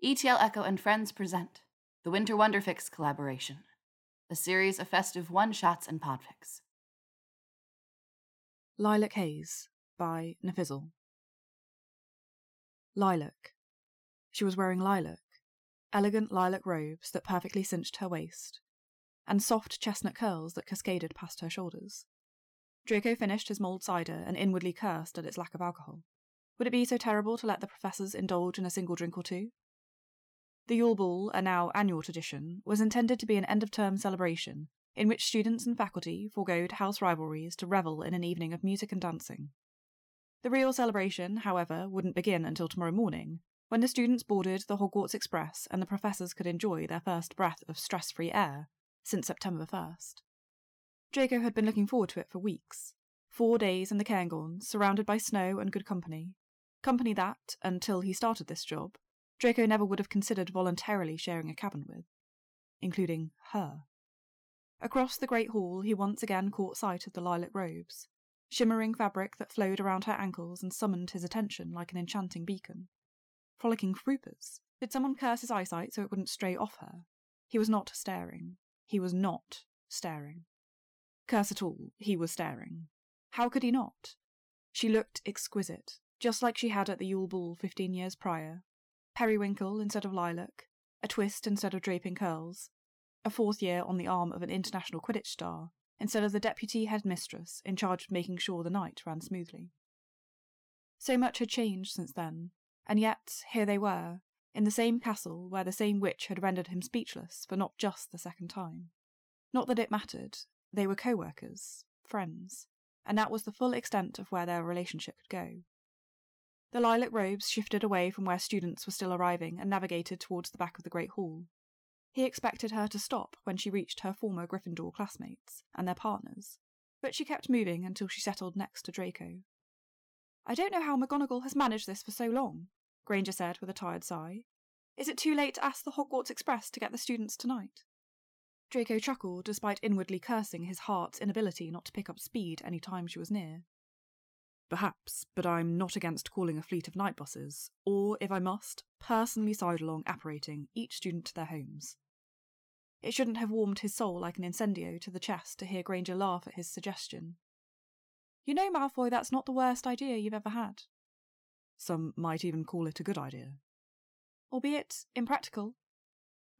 ETL Echo and Friends present the Winter Wonderfics collaboration, a series of festive one shots and podfics. Lilac Haze by niffizzle. Lilac. She was wearing lilac, elegant lilac robes that perfectly cinched her waist, and soft chestnut curls that cascaded past her shoulders. Draco finished his mulled cider and inwardly cursed at its lack of alcohol. Would it be so terrible to let the professors indulge in a single drink or two? The Yule Ball, a now annual tradition, was intended to be an end of term celebration in which students and faculty foregoed house rivalries to revel in an evening of music and dancing. The real celebration, however, wouldn't begin until tomorrow morning, when the students boarded the Hogwarts Express and the professors could enjoy their first breath of stress free air since September 1st. Draco had been looking forward to it for weeks. Four days in the Cairngorms, surrounded by snow and good company. Company that, until he started this job, Draco never would have considered voluntarily sharing a cabin with, including her. Across the great hall, he once again caught sight of the lilac robes, shimmering fabric that flowed around her ankles and summoned his attention like an enchanting beacon. Frolicking Fwoopers. Did someone curse his eyesight so it wouldn't stray off her? He was not staring. He was not staring. Curse at all, he was staring. How could he not? She looked exquisite, just like she had at the Yule Ball fifteen years prior. Periwinkle instead of lilac, a twist instead of draping curls, a fourth year on the arm of an international Quidditch star, instead of the deputy headmistress in charge of making sure the night ran smoothly. So much had changed since then, and yet here they were, in the same castle where the same witch had rendered him speechless for not just the second time. Not that it mattered, they were co workers, friends, and that was the full extent of where their relationship could go. The lilac robes shifted away from where students were still arriving and navigated towards the back of the Great Hall. He expected her to stop when she reached her former Gryffindor classmates and their partners, but she kept moving until she settled next to Draco. I don't know how McGonagall has managed this for so long, Granger said with a tired sigh. Is it too late to ask the Hogwarts Express to get the students tonight? Draco chuckled despite inwardly cursing his heart's inability not to pick up speed any time she was near. Perhaps, but I'm not against calling a fleet of night buses, or, if I must, personally sidelong apparating each student to their homes. It shouldn't have warmed his soul like an incendio to the chest to hear Granger laugh at his suggestion. You know, Malfoy, that's not the worst idea you've ever had. Some might even call it a good idea. Albeit impractical,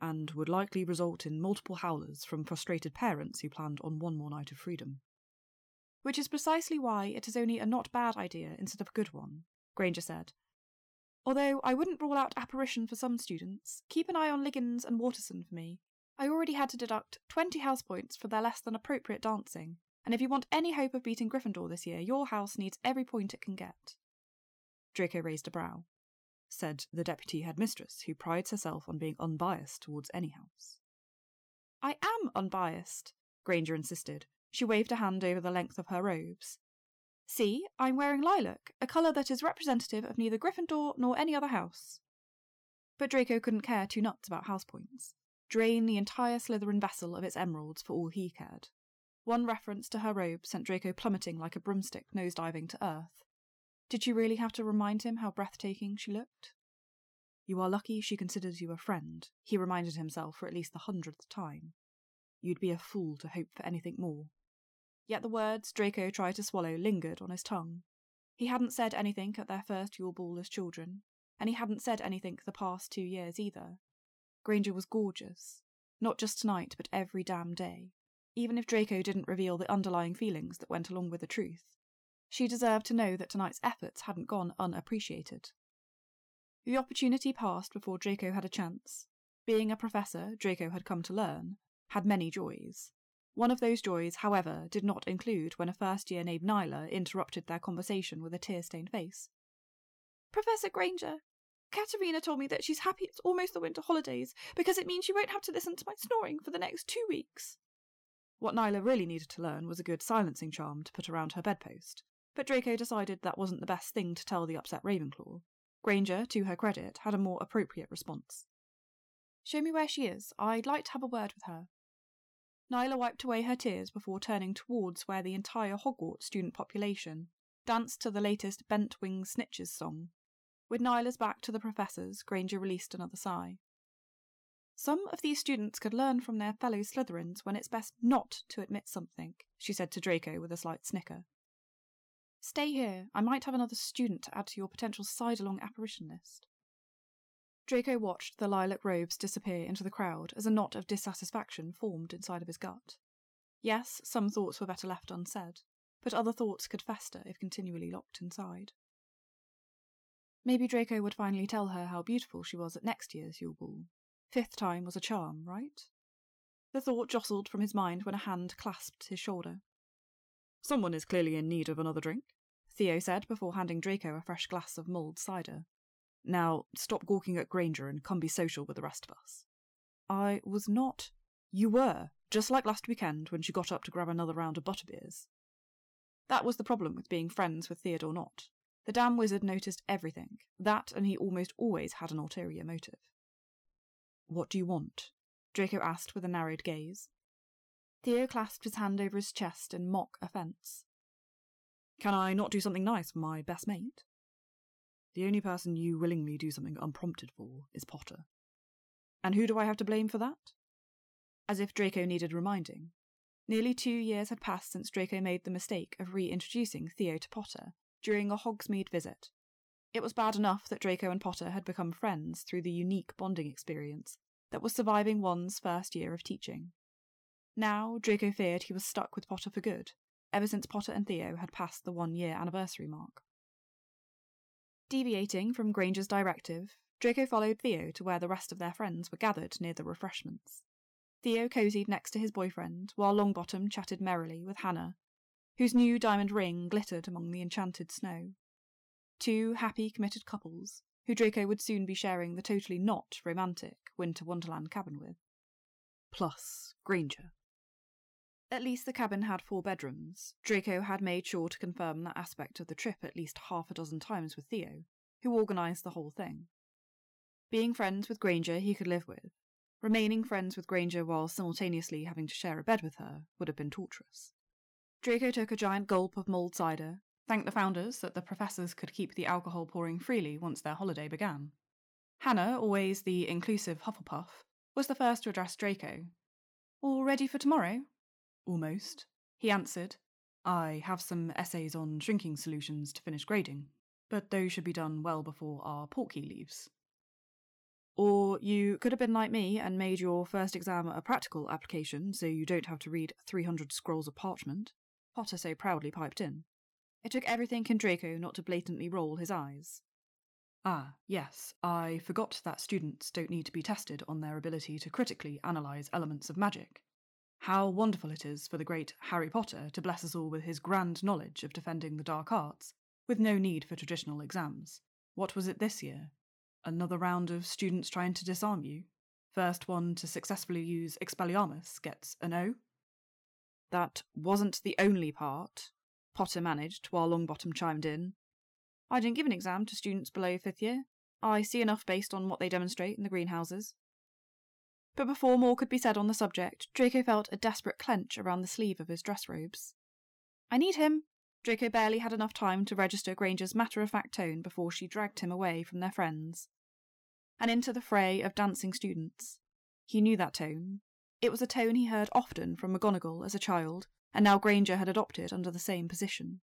and would likely result in multiple howlers from frustrated parents who planned on one more night of freedom. Which is precisely why it is only a not bad idea instead of a good one, Granger said. Although I wouldn't rule out apparition for some students, keep an eye on Liggins and Waterson for me. I already had to deduct 20 house points for their less than appropriate dancing, and if you want any hope of beating Gryffindor this year, your house needs every point it can get. Draco raised a brow said the deputy headmistress, who prides herself on being unbiased towards any house. I am unbiased, Granger insisted. She waved a hand over the length of her robes. See, I'm wearing lilac, a colour that is representative of neither Gryffindor nor any other house. But Draco couldn't care two nuts about house points. Drain the entire Slytherin vessel of its emeralds for all he cared. One reference to her robe sent Draco plummeting like a broomstick nosediving to earth. Did she really have to remind him how breathtaking she looked? You are lucky she considers you a friend, he reminded himself for at least the hundredth time. You'd be a fool to hope for anything more. Yet the words Draco tried to swallow lingered on his tongue. He hadn't said anything at their first Yule Ball as children, and he hadn't said anything the past two years either. Granger was gorgeous, not just tonight, but every damn day, even if Draco didn't reveal the underlying feelings that went along with the truth. She deserved to know that tonight's efforts hadn't gone unappreciated. The opportunity passed before Draco had a chance. Being a professor, Draco had come to learn, had many joys. One of those joys, however, did not include when a first year named Nyla interrupted their conversation with a tear stained face. Professor Granger, Katerina told me that she's happy it's almost the winter holidays because it means she won't have to listen to my snoring for the next two weeks. What Nyla really needed to learn was a good silencing charm to put around her bedpost, but Draco decided that wasn't the best thing to tell the upset Ravenclaw. Granger, to her credit, had a more appropriate response. Show me where she is. I'd like to have a word with her. Nyla wiped away her tears before turning towards where the entire Hogwarts student population danced to the latest Bent Wing Snitches song. With Nyla's back to the professors, Granger released another sigh. Some of these students could learn from their fellow Slytherins when it's best not to admit something, she said to Draco with a slight snicker. Stay here. I might have another student to add to your potential side along apparition list. Draco watched the lilac robes disappear into the crowd as a knot of dissatisfaction formed inside of his gut. Yes, some thoughts were better left unsaid, but other thoughts could fester if continually locked inside. Maybe Draco would finally tell her how beautiful she was at next year's Yule Ball. Fifth time was a charm, right? The thought jostled from his mind when a hand clasped his shoulder. Someone is clearly in need of another drink, Theo said before handing Draco a fresh glass of mulled cider. Now, stop gawking at Granger and come be social with the rest of us. I was not. You were, just like last weekend when she got up to grab another round of butterbeers. That was the problem with being friends with Theodore Nott. The damn wizard noticed everything. That, and he almost always had an ulterior motive. What do you want? Draco asked with a narrowed gaze. Theo clasped his hand over his chest in mock offence. Can I not do something nice for my best mate? The only person you willingly do something unprompted for is Potter. And who do I have to blame for that? As if Draco needed reminding. Nearly two years had passed since Draco made the mistake of reintroducing Theo to Potter during a Hogsmeade visit. It was bad enough that Draco and Potter had become friends through the unique bonding experience that was surviving one's first year of teaching. Now, Draco feared he was stuck with Potter for good, ever since Potter and Theo had passed the one year anniversary mark. Deviating from Granger's directive, Draco followed Theo to where the rest of their friends were gathered near the refreshments. Theo cozied next to his boyfriend, while Longbottom chatted merrily with Hannah, whose new diamond ring glittered among the enchanted snow. Two happy, committed couples, who Draco would soon be sharing the totally not romantic Winter Wonderland cabin with. Plus Granger. At least the cabin had four bedrooms. Draco had made sure to confirm that aspect of the trip at least half a dozen times with Theo, who organised the whole thing. Being friends with Granger he could live with. Remaining friends with Granger while simultaneously having to share a bed with her would have been torturous. Draco took a giant gulp of mulled cider, thanked the founders that the professors could keep the alcohol pouring freely once their holiday began. Hannah, always the inclusive Hufflepuff, was the first to address Draco. All ready for tomorrow? Almost, he answered. I have some essays on shrinking solutions to finish grading, but those should be done well before our portkey leaves. Or you could have been like me and made your first exam a practical application so you don't have to read 300 scrolls of parchment, Potter so proudly piped in. It took everything in Draco not to blatantly roll his eyes. Ah, yes, I forgot that students don't need to be tested on their ability to critically analyse elements of magic. How wonderful it is for the great Harry Potter to bless us all with his grand knowledge of defending the dark arts, with no need for traditional exams. What was it this year? Another round of students trying to disarm you? First one to successfully use Expelliarmus gets an O? That wasn't the only part, Potter managed while Longbottom chimed in. I didn't give an exam to students below fifth year. I see enough based on what they demonstrate in the greenhouses. But before more could be said on the subject, Draco felt a desperate clench around the sleeve of his dress robes. I need him. Draco barely had enough time to register Granger's matter of fact tone before she dragged him away from their friends and into the fray of dancing students. He knew that tone. It was a tone he heard often from McGonagall as a child, and now Granger had adopted under the same position.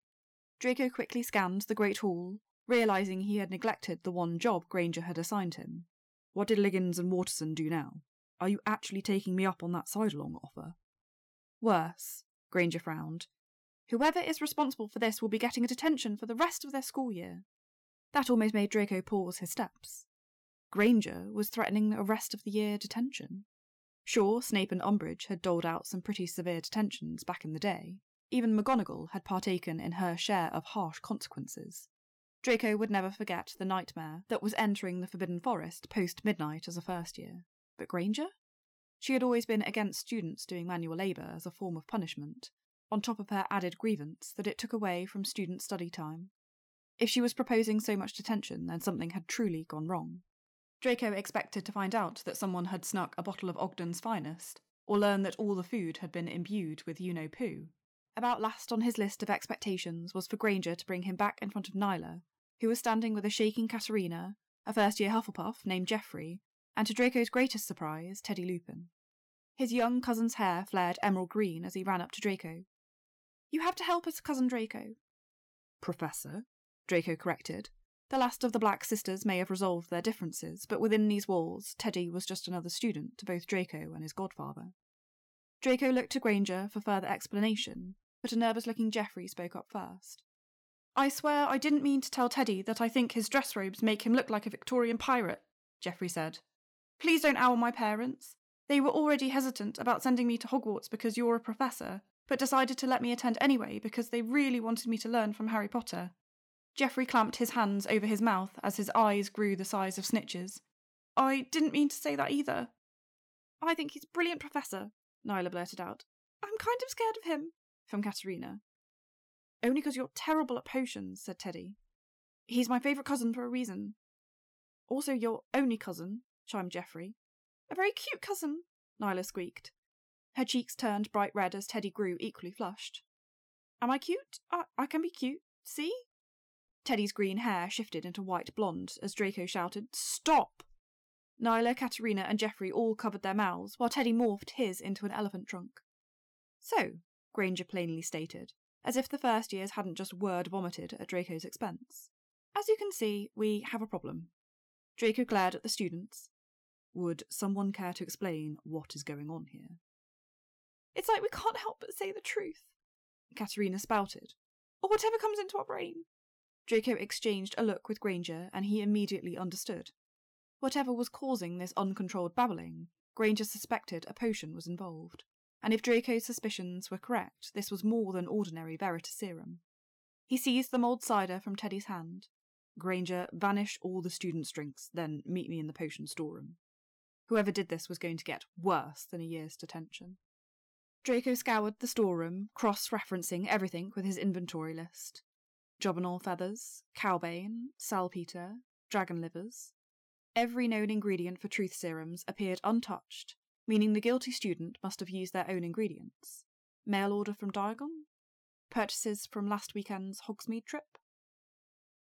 Draco quickly scanned the Great Hall, realizing he had neglected the one job Granger had assigned him. What did Liggins and Waterson do now? Are you actually taking me up on that side-along offer? Worse, Granger frowned. Whoever is responsible for this will be getting a detention for the rest of their school year. That almost made Draco pause his steps. Granger was threatening a rest of the year detention. Sure, Snape and Umbridge had doled out some pretty severe detentions back in the day. Even McGonagall had partaken in her share of harsh consequences. Draco would never forget the nightmare that was entering the Forbidden Forest post midnight as a first year. But Granger? She had always been against students doing manual labour as a form of punishment, on top of her added grievance that it took away from student study time. If she was proposing so much detention, then something had truly gone wrong. Draco expected to find out that someone had snuck a bottle of Ogden's finest, or learn that all the food had been imbued with U-No-Poo. About last on his list of expectations was for Granger to bring him back in front of Nyla, who was standing with a shaking Katerina, a first year Hufflepuff named Geoffrey, and to Draco's greatest surprise, Teddy Lupin. His young cousin's hair flared emerald green as he ran up to Draco. You have to help us, Cousin Draco. Professor, Draco corrected. The last of the Black Sisters may have resolved their differences, but within these walls, Teddy was just another student to both Draco and his godfather. Draco looked to Granger for further explanation, but a nervous looking Geoffrey spoke up first. I swear I didn't mean to tell Teddy that I think his dress robes make him look like a Victorian pirate, Geoffrey said. Please don't owl my parents. They were already hesitant about sending me to Hogwarts because you're a professor, but decided to let me attend anyway because they really wanted me to learn from Harry Potter. Geoffrey clamped his hands over his mouth as his eyes grew the size of snitches. I didn't mean to say that either. I think he's a brilliant professor, Nyla blurted out. I'm kind of scared of him, from Katerina. Only because you're terrible at potions, said Teddy. He's my favourite cousin for a reason. Also your only cousin, chimed Geoffrey. A very cute cousin, Nyla squeaked. Her cheeks turned bright red as Teddy grew equally flushed. Am I cute? I, I can be cute. See? Teddy's green hair shifted into white blonde as Draco shouted, Stop! Nyla, Katerina, and Geoffrey all covered their mouths, while Teddy morphed his into an elephant trunk. So, Granger plainly stated, as if the first years hadn't just word vomited at Draco's expense. As you can see, we have a problem. Draco glared at the students. Would someone care to explain what is going on here? It's like we can't help but say the truth, Katerina spouted. Or whatever comes into our brain. Draco exchanged a look with Granger, and he immediately understood. Whatever was causing this uncontrolled babbling, Granger suspected a potion was involved and if Draco's suspicions were correct, this was more than ordinary Veritaserum. He seized the mulled cider from Teddy's hand. Granger, vanish all the students' drinks, then meet me in the potion storeroom. Whoever did this was going to get worse than a year's detention. Draco scoured the storeroom, cross referencing everything with his inventory list Jobberknoll feathers, cowbane, salpeter, dragon livers. Every known ingredient for truth serums appeared untouched, meaning the guilty student must have used their own ingredients. Mail order from Diagon? Purchases from last weekend's Hogsmeade trip?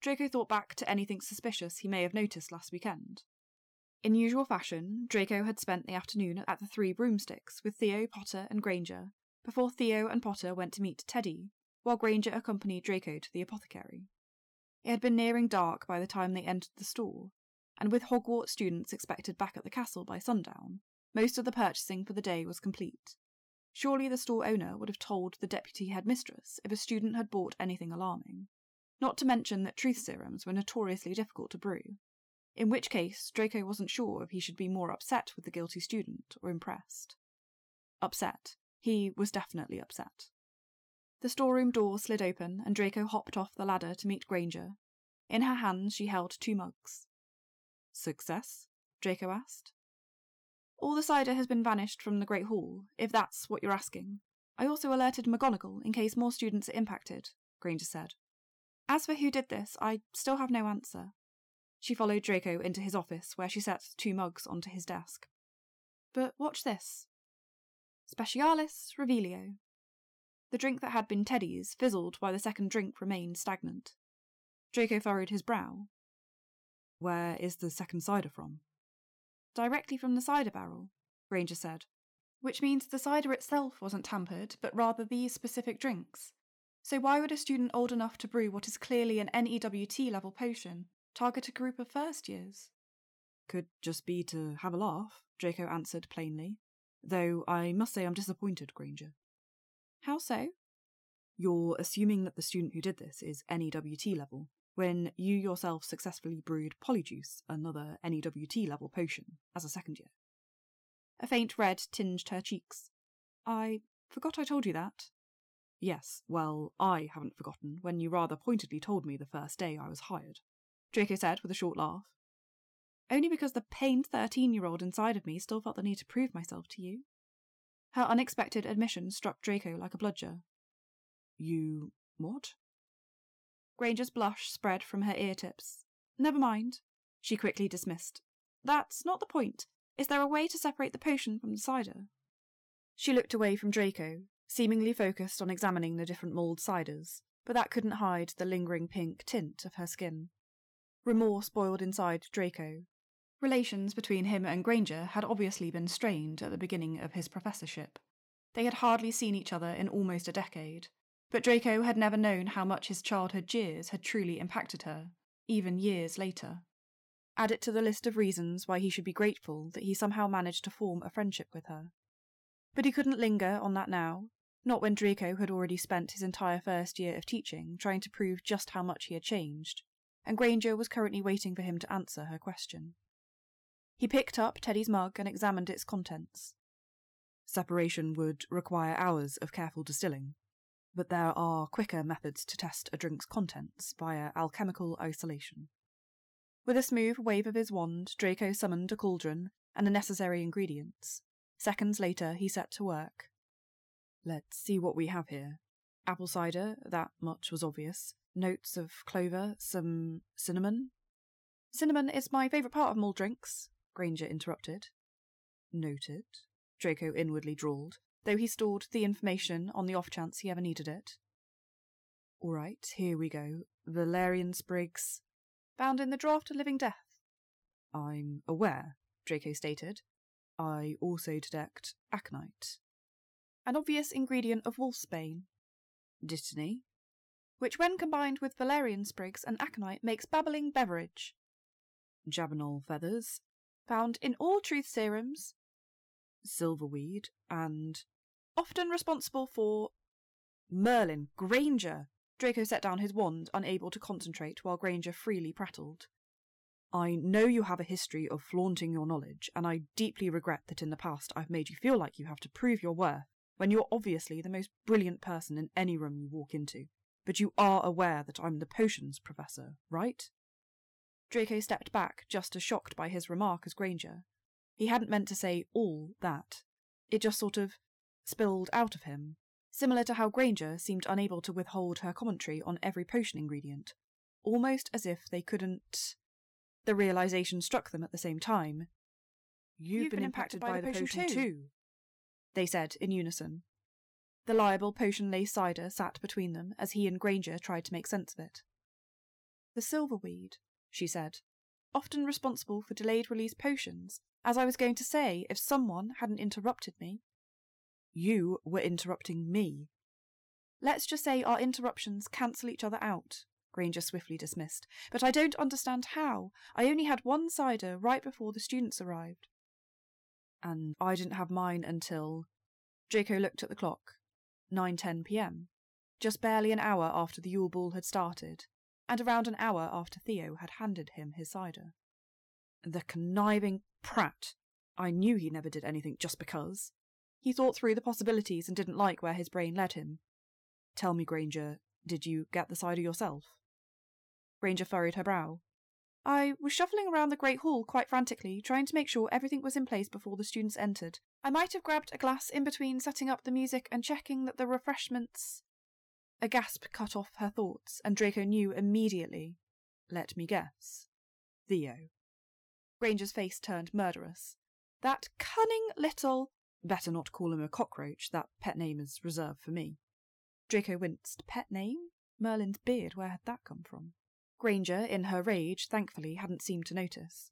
Draco thought back to anything suspicious he may have noticed last weekend. In usual fashion, Draco had spent the afternoon at the Three Broomsticks with Theo, Potter, and Granger, before Theo and Potter went to meet Teddy, while Granger accompanied Draco to the apothecary. It had been nearing dark by the time they entered the store, and with Hogwarts students expected back at the castle by sundown, most of the purchasing for the day was complete. Surely the store owner would have told the deputy headmistress if a student had bought anything alarming. Not to mention that truth serums were notoriously difficult to brew. In which case, Draco wasn't sure if he should be more upset with the guilty student or impressed. Upset. He was definitely upset. The storeroom door slid open, and Draco hopped off the ladder to meet Granger. In her hands, she held two mugs. Success? Draco asked. All the cider has been vanished from the Great Hall, if that's what you're asking. I also alerted McGonagall in case more students are impacted, Granger said. As for who did this, I still have no answer. She followed Draco into his office, where she set two mugs onto his desk. But watch this. Specialis Revelio. The drink that had been Teddy's fizzled while the second drink remained stagnant. Draco furrowed his brow. Where is the second cider from? directly from the cider barrel, Granger said, which means the cider itself wasn't tampered, but rather these specific drinks. So why would a student old enough to brew what is clearly an NEWT level potion target a group of first years? Could just be to have a laugh, Draco answered plainly, though I must say I'm disappointed, Granger. How so? You're assuming that the student who did this is NEWT level, when you yourself successfully brewed Polyjuice, another NEWT level potion, as a second year. A faint red tinged her cheeks. I forgot I told you that. Yes, well, I haven't forgotten when you rather pointedly told me the first day I was hired, Draco said with a short laugh. Only because the pained thirteen year old inside of me still felt the need to prove myself to you. Her unexpected admission struck Draco like a bludger. You what? Granger's blush spread from her ear tips. Never mind, she quickly dismissed. That's not the point. Is there a way to separate the potion from the cider? She looked away from Draco, seemingly focused on examining the different mulled ciders, but that couldn't hide the lingering pink tint of her skin. Remorse boiled inside Draco. Relations between him and Granger had obviously been strained at the beginning of his professorship. They had hardly seen each other in almost a decade, but Draco had never known how much his childhood jeers had truly impacted her, even years later. Add it to the list of reasons why he should be grateful that he somehow managed to form a friendship with her. But he couldn't linger on that now, not when Draco had already spent his entire first year of teaching trying to prove just how much he had changed, and Granger was currently waiting for him to answer her question. He picked up Teddy's mug and examined its contents. Separation would require hours of careful distilling, but there are quicker methods to test a drink's contents via alchemical isolation. With a smooth wave of his wand, Draco summoned a cauldron and the necessary ingredients. Seconds later, he set to work. Let's see what we have here. Apple cider, that much was obvious. Notes of clover, some cinnamon. Cinnamon is my favourite part of mulled drinks, Granger interrupted. Noted, Draco inwardly drawled, though he stored the information on the off chance he ever needed it. All right, here we go. Valerian sprigs. Found in the Draught of Living Death. I'm aware, Draco stated. I also detect aconite. An obvious ingredient of wolfsbane. Dittany. Which, when combined with valerian sprigs and aconite, makes babbling beverage. Jobberknoll feathers. Found in all truth serums. Silverweed and. Often responsible for. Merlin Granger! Draco set down his wand, unable to concentrate, while Granger freely prattled. I know you have a history of flaunting your knowledge, and I deeply regret that in the past I've made you feel like you have to prove your worth when you're obviously the most brilliant person in any room you walk into. But you are aware that I'm the potions professor, right? Draco stepped back, just as shocked by his remark as Granger. He hadn't meant to say all that. It just sort of spilled out of him, similar to how Granger seemed unable to withhold her commentary on every potion ingredient, almost as if they couldn't. The realization struck them at the same time. You've, You've been, been, impacted, by, by the, potion, potion too. too, they said in unison. The liable potion lace cider sat between them as he and Granger tried to make sense of it. The silverweed, she said, often responsible for delayed release potions, as I was going to say if someone hadn't interrupted me. You were interrupting me. Let's just say our interruptions cancel each other out, Granger swiftly dismissed. But I don't understand how. I only had one cider right before the students arrived. And I didn't have mine until. Draco looked at the clock. 9:10 p.m. Just barely an hour after the Yule Ball had started, and around an hour after Theo had handed him his cider. The conniving prat! I knew he never did anything just because. He thought through the possibilities and didn't like where his brain led him. Tell me, Granger, did you get the cider yourself? Granger furrowed her brow. I was shuffling around the Great Hall quite frantically, trying to make sure everything was in place before the students entered. I might have grabbed a glass in between setting up the music and checking that the refreshments. A gasp cut off her thoughts, and Draco knew immediately. Let me guess. Theo. Granger's face turned murderous. That cunning little. Better not call him a cockroach. That pet name is reserved for me. Draco winced. Pet name? Merlin's beard, where had that come from? Granger, in her rage, thankfully hadn't seemed to notice.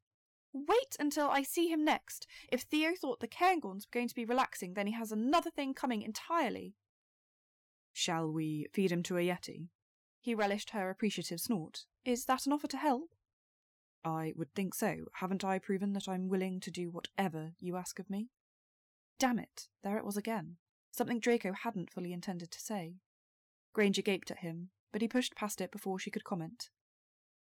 Wait until I see him next. If Theo thought the Cairngorms were going to be relaxing, then he has another thing coming entirely. Shall we feed him to a Yeti? He relished her appreciative snort. Is that an offer to help? I would think so. Haven't I proven that I'm willing to do whatever you ask of me? Damn it, there it was again. Something Draco hadn't fully intended to say. Granger gaped at him, but he pushed past it before she could comment.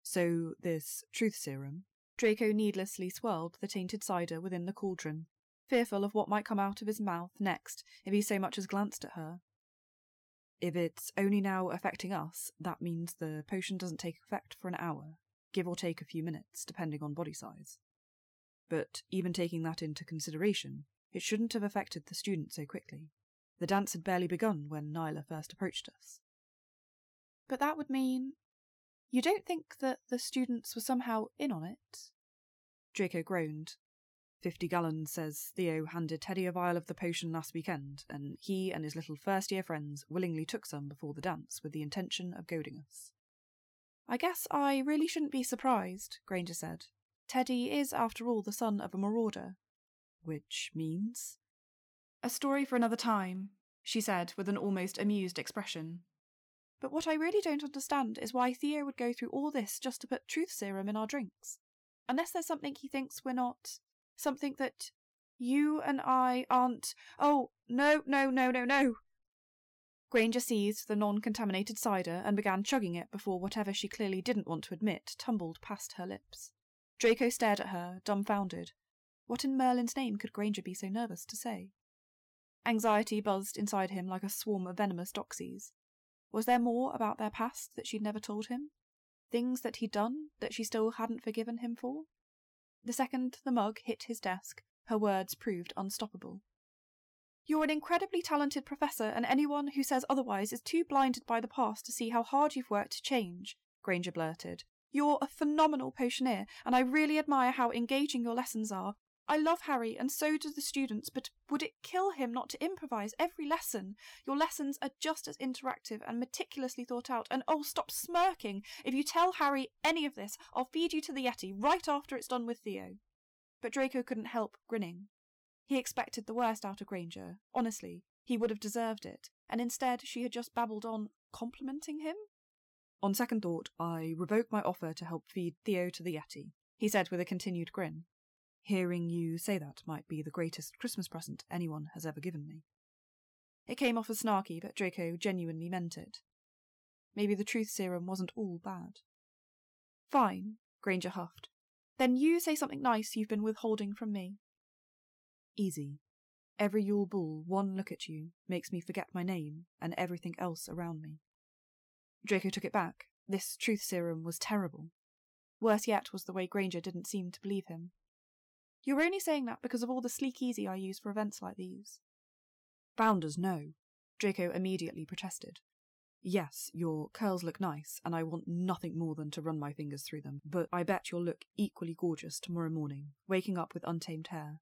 So, this truth serum? Draco needlessly swirled the tainted cider within the cauldron, fearful of what might come out of his mouth next if he so much as glanced at her. If it's only now affecting us, that means the potion doesn't take effect for an hour, give or take a few minutes, depending on body size. But even taking that into consideration, it shouldn't have affected the student so quickly. The dance had barely begun when Nyla first approached us. But that would mean you don't think that the students were somehow in on it? Draco groaned. Fifty Galleons says Theo handed Teddy a vial of the potion last weekend, and he and his little first year friends willingly took some before the dance with the intention of goading us. I guess I really shouldn't be surprised, Granger said. Teddy is, after all, the son of a marauder. Which means? A story for another time, she said with an almost amused expression. But what I really don't understand is why Theo would go through all this just to put truth serum in our drinks. Unless there's something he thinks we're not. Something that you and I aren't. Oh, no, no, no, no, no. Granger seized the non contaminated cider and began chugging it before whatever she clearly didn't want to admit tumbled past her lips. Draco stared at her, dumbfounded. What in Merlin's name could Granger be so nervous to say? Anxiety buzzed inside him like a swarm of venomous doxies. Was there more about their past that she'd never told him? Things that he'd done that she still hadn't forgiven him for? The second the mug hit his desk, her words proved unstoppable. You're an incredibly talented professor, and anyone who says otherwise is too blinded by the past to see how hard you've worked to change, Granger blurted. You're a phenomenal potioneer, and I really admire how engaging your lessons are. I love Harry, and so do the students, but would it kill him not to improvise every lesson? Your lessons are just as interactive and meticulously thought out, and oh, stop smirking! If you tell Harry any of this, I'll feed you to the Yeti right after it's done with Theo. But Draco couldn't help grinning. He expected the worst out of Granger. Honestly, he would have deserved it, and instead she had just babbled on, complimenting him? On second thought, I revoke my offer to help feed Theo to the Yeti, he said with a continued grin. Hearing you say that might be the greatest Christmas present anyone has ever given me. It came off as snarky, but Draco genuinely meant it. Maybe the truth serum wasn't all bad. Fine, Granger huffed. Then you say something nice you've been withholding from me. Easy. Every Yule Ball, one look at you makes me forget my name and everything else around me. Draco took it back. This truth serum was terrible. Worse yet was the way Granger didn't seem to believe him. You're only saying that because of all the Sleekeazy I use for events like these. Bounders, no, Draco immediately protested. Yes, your curls look nice, and I want nothing more than to run my fingers through them, but I bet you'll look equally gorgeous tomorrow morning, waking up with untamed hair,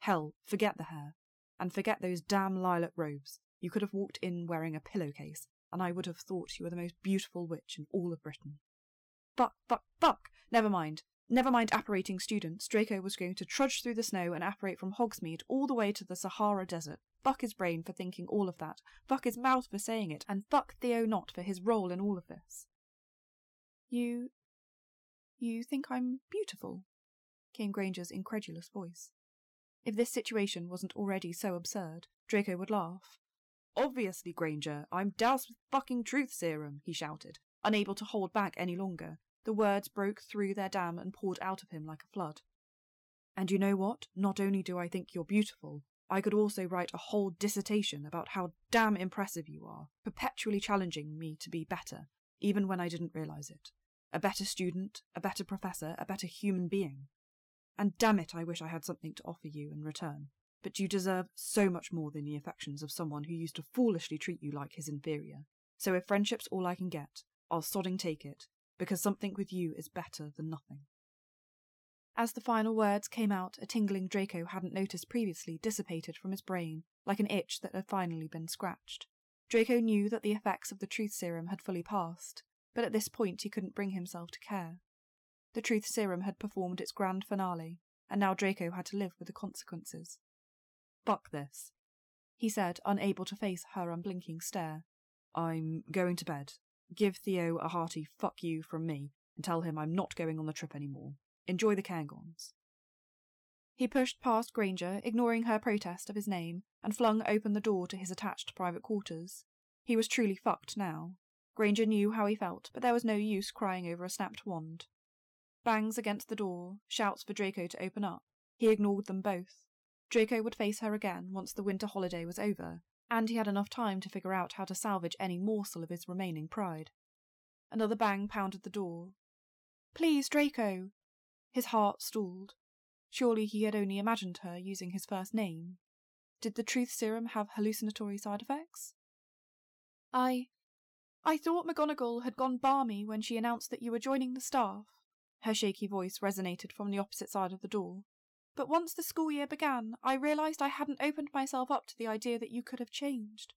Hell, forget the hair. And forget those damn lilac robes. You could have walked in wearing a pillowcase, and I would have thought you were the most beautiful witch in all of Britain. Buck, buck, buck! Never mind. Never mind apparating students. Draco was going to trudge through the snow and apparate from Hogsmeade all the way to the Sahara Desert. Buck his brain for thinking all of that. Buck his mouth for saying it. And fuck Theo Nott for his role in all of this. You. You think I'm beautiful? came Granger's incredulous voice. If this situation wasn't already so absurd, Draco would laugh. Obviously, Granger, I'm doused with fucking truth serum, he shouted, unable to hold back any longer. The words broke through their dam and poured out of him like a flood. And you know what? Not only do I think you're beautiful, I could also write a whole dissertation about how damn impressive you are, perpetually challenging me to be better, even when I didn't realize it. A better student, a better professor, a better human being. And damn it, I wish I had something to offer you in return. But you deserve so much more than the affections of someone who used to foolishly treat you like his inferior. So if friendship's all I can get, I'll sodding take it, because something with you is better than nothing. As the final words came out, a tingling Draco hadn't noticed previously dissipated from his brain, like an itch that had finally been scratched. Draco knew that the effects of the truth serum had fully passed, but at this point he couldn't bring himself to care. The truth serum had performed its grand finale, and now Draco had to live with the consequences. Fuck this, he said, unable to face her unblinking stare. I'm going to bed. Give Theo a hearty fuck you from me, and tell him I'm not going on the trip anymore. Enjoy the Cairngorms. He pushed past Granger, ignoring her protest of his name, and flung open the door to his attached private quarters. He was truly fucked now. Granger knew how he felt, but there was no use crying over a snapped wand. Bangs against the door, shouts for Draco to open up. He ignored them both. Draco would face her again once the winter holiday was over, and he had enough time to figure out how to salvage any morsel of his remaining pride. Another bang pounded the door. Please, Draco! His heart stalled. Surely he had only imagined her using his first name. Did the truth serum have hallucinatory side effects? I. I thought McGonagall had gone balmy when she announced that you were joining the staff. Her shaky voice resonated from the opposite side of the door. But once the school year began, I realized I hadn't opened myself up to the idea that you could have changed.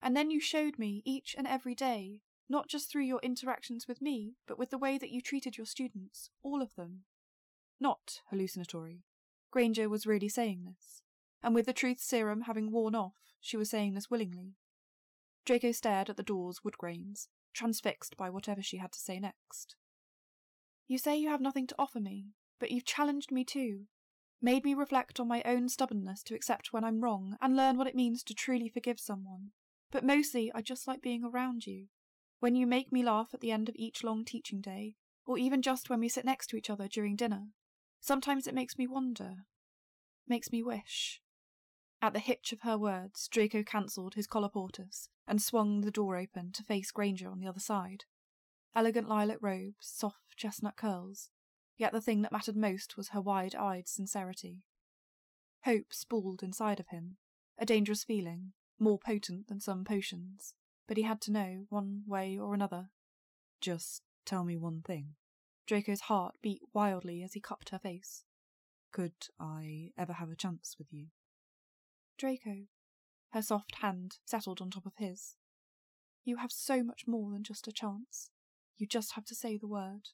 And then you showed me, each and every day, not just through your interactions with me, but with the way that you treated your students, all of them. Not hallucinatory. Granger was really saying this, and with the truth serum having worn off, she was saying this willingly. Draco stared at the door's wood grains, transfixed by whatever she had to say next. You say you have nothing to offer me, but you've challenged me too, made me reflect on my own stubbornness to accept when I'm wrong and learn what it means to truly forgive someone. But mostly, I just like being around you. When you make me laugh at the end of each long teaching day, or even just when we sit next to each other during dinner, sometimes it makes me wonder, makes me wish. At the hitch of her words, Draco cancelled his colloportus and swung the door open to face Granger on the other side. Elegant lilac robes, soft chestnut curls, yet the thing that mattered most was her wide eyed sincerity. Hope spooled inside of him, a dangerous feeling, more potent than some potions, but he had to know, one way or another. Just tell me one thing. Draco's heart beat wildly as he cupped her face. Could I ever have a chance with you? Draco. Her soft hand settled on top of his. You have so much more than just a chance. You just have to say the word.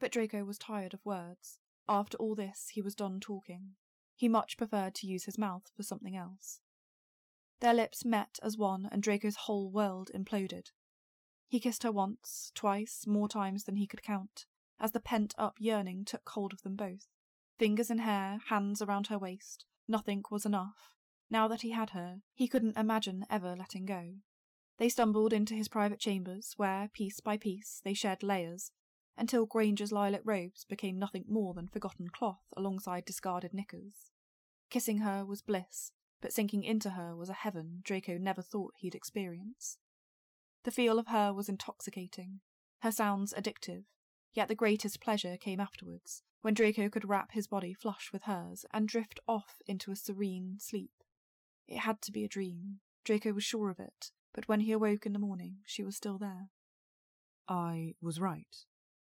But Draco was tired of words. After all this, he was done talking. He much preferred to use his mouth for something else. Their lips met as one, and Draco's whole world imploded. He kissed her once, twice, more times than he could count, as the pent up yearning took hold of them both. Fingers in hair, hands around her waist, nothing was enough. Now that he had her, he couldn't imagine ever letting go. They stumbled into his private chambers, where, piece by piece, they shed layers, until Granger's lilac robes became nothing more than forgotten cloth alongside discarded knickers. Kissing her was bliss, but sinking into her was a heaven Draco never thought he'd experience. The feel of her was intoxicating, her sounds addictive, yet the greatest pleasure came afterwards, when Draco could wrap his body flush with hers and drift off into a serene sleep. It had to be a dream. Draco was sure of it, but when he awoke in the morning, she was still there. I was right,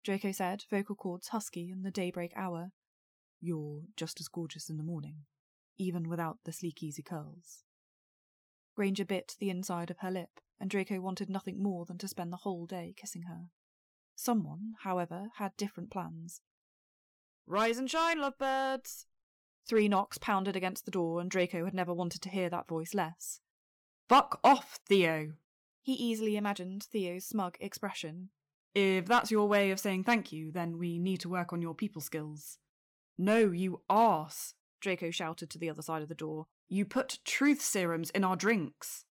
Draco said, vocal cords husky in the daybreak hour. You're just as gorgeous in the morning, even without the Sleekeazy curls. Granger bit the inside of her lip, and Draco wanted nothing more than to spend the whole day kissing her. Someone, however, had different plans. Rise and shine, lovebirds! Three knocks pounded against the door, and Draco had never wanted to hear that voice less. Fuck off, Theo! He easily imagined Theo's smug expression. If that's your way of saying thank you, then we need to work on your people skills. No, you arse! Draco shouted to the other side of the door. You put truth serums in our drinks.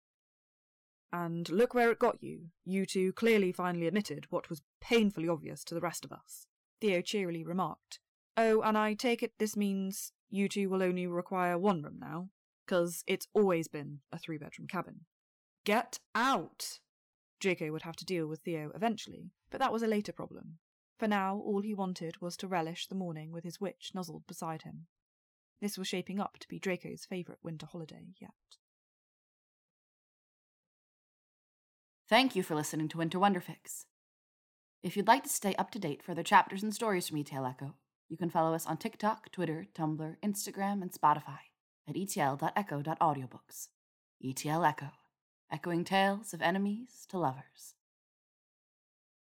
And look where it got you. You two clearly finally admitted what was painfully obvious to the rest of us. Theo cheerily remarked. Oh, and I take it this means you two will only require one room now, because it's always been a three bedroom cabin. Get out! Draco would have to deal with Theo eventually, but that was a later problem. For now, all he wanted was to relish the morning with his witch nuzzled beside him. This was shaping up to be Draco's favourite winter holiday yet. Thank you for listening to Winter Wonderfics. If you'd like to stay up to date for the chapters and stories from ETL Echo, you can follow us on TikTok, Twitter, Tumblr, Instagram, and Spotify at etl.echo.audiobooks. ETL Echo, echoing tales of enemies to lovers.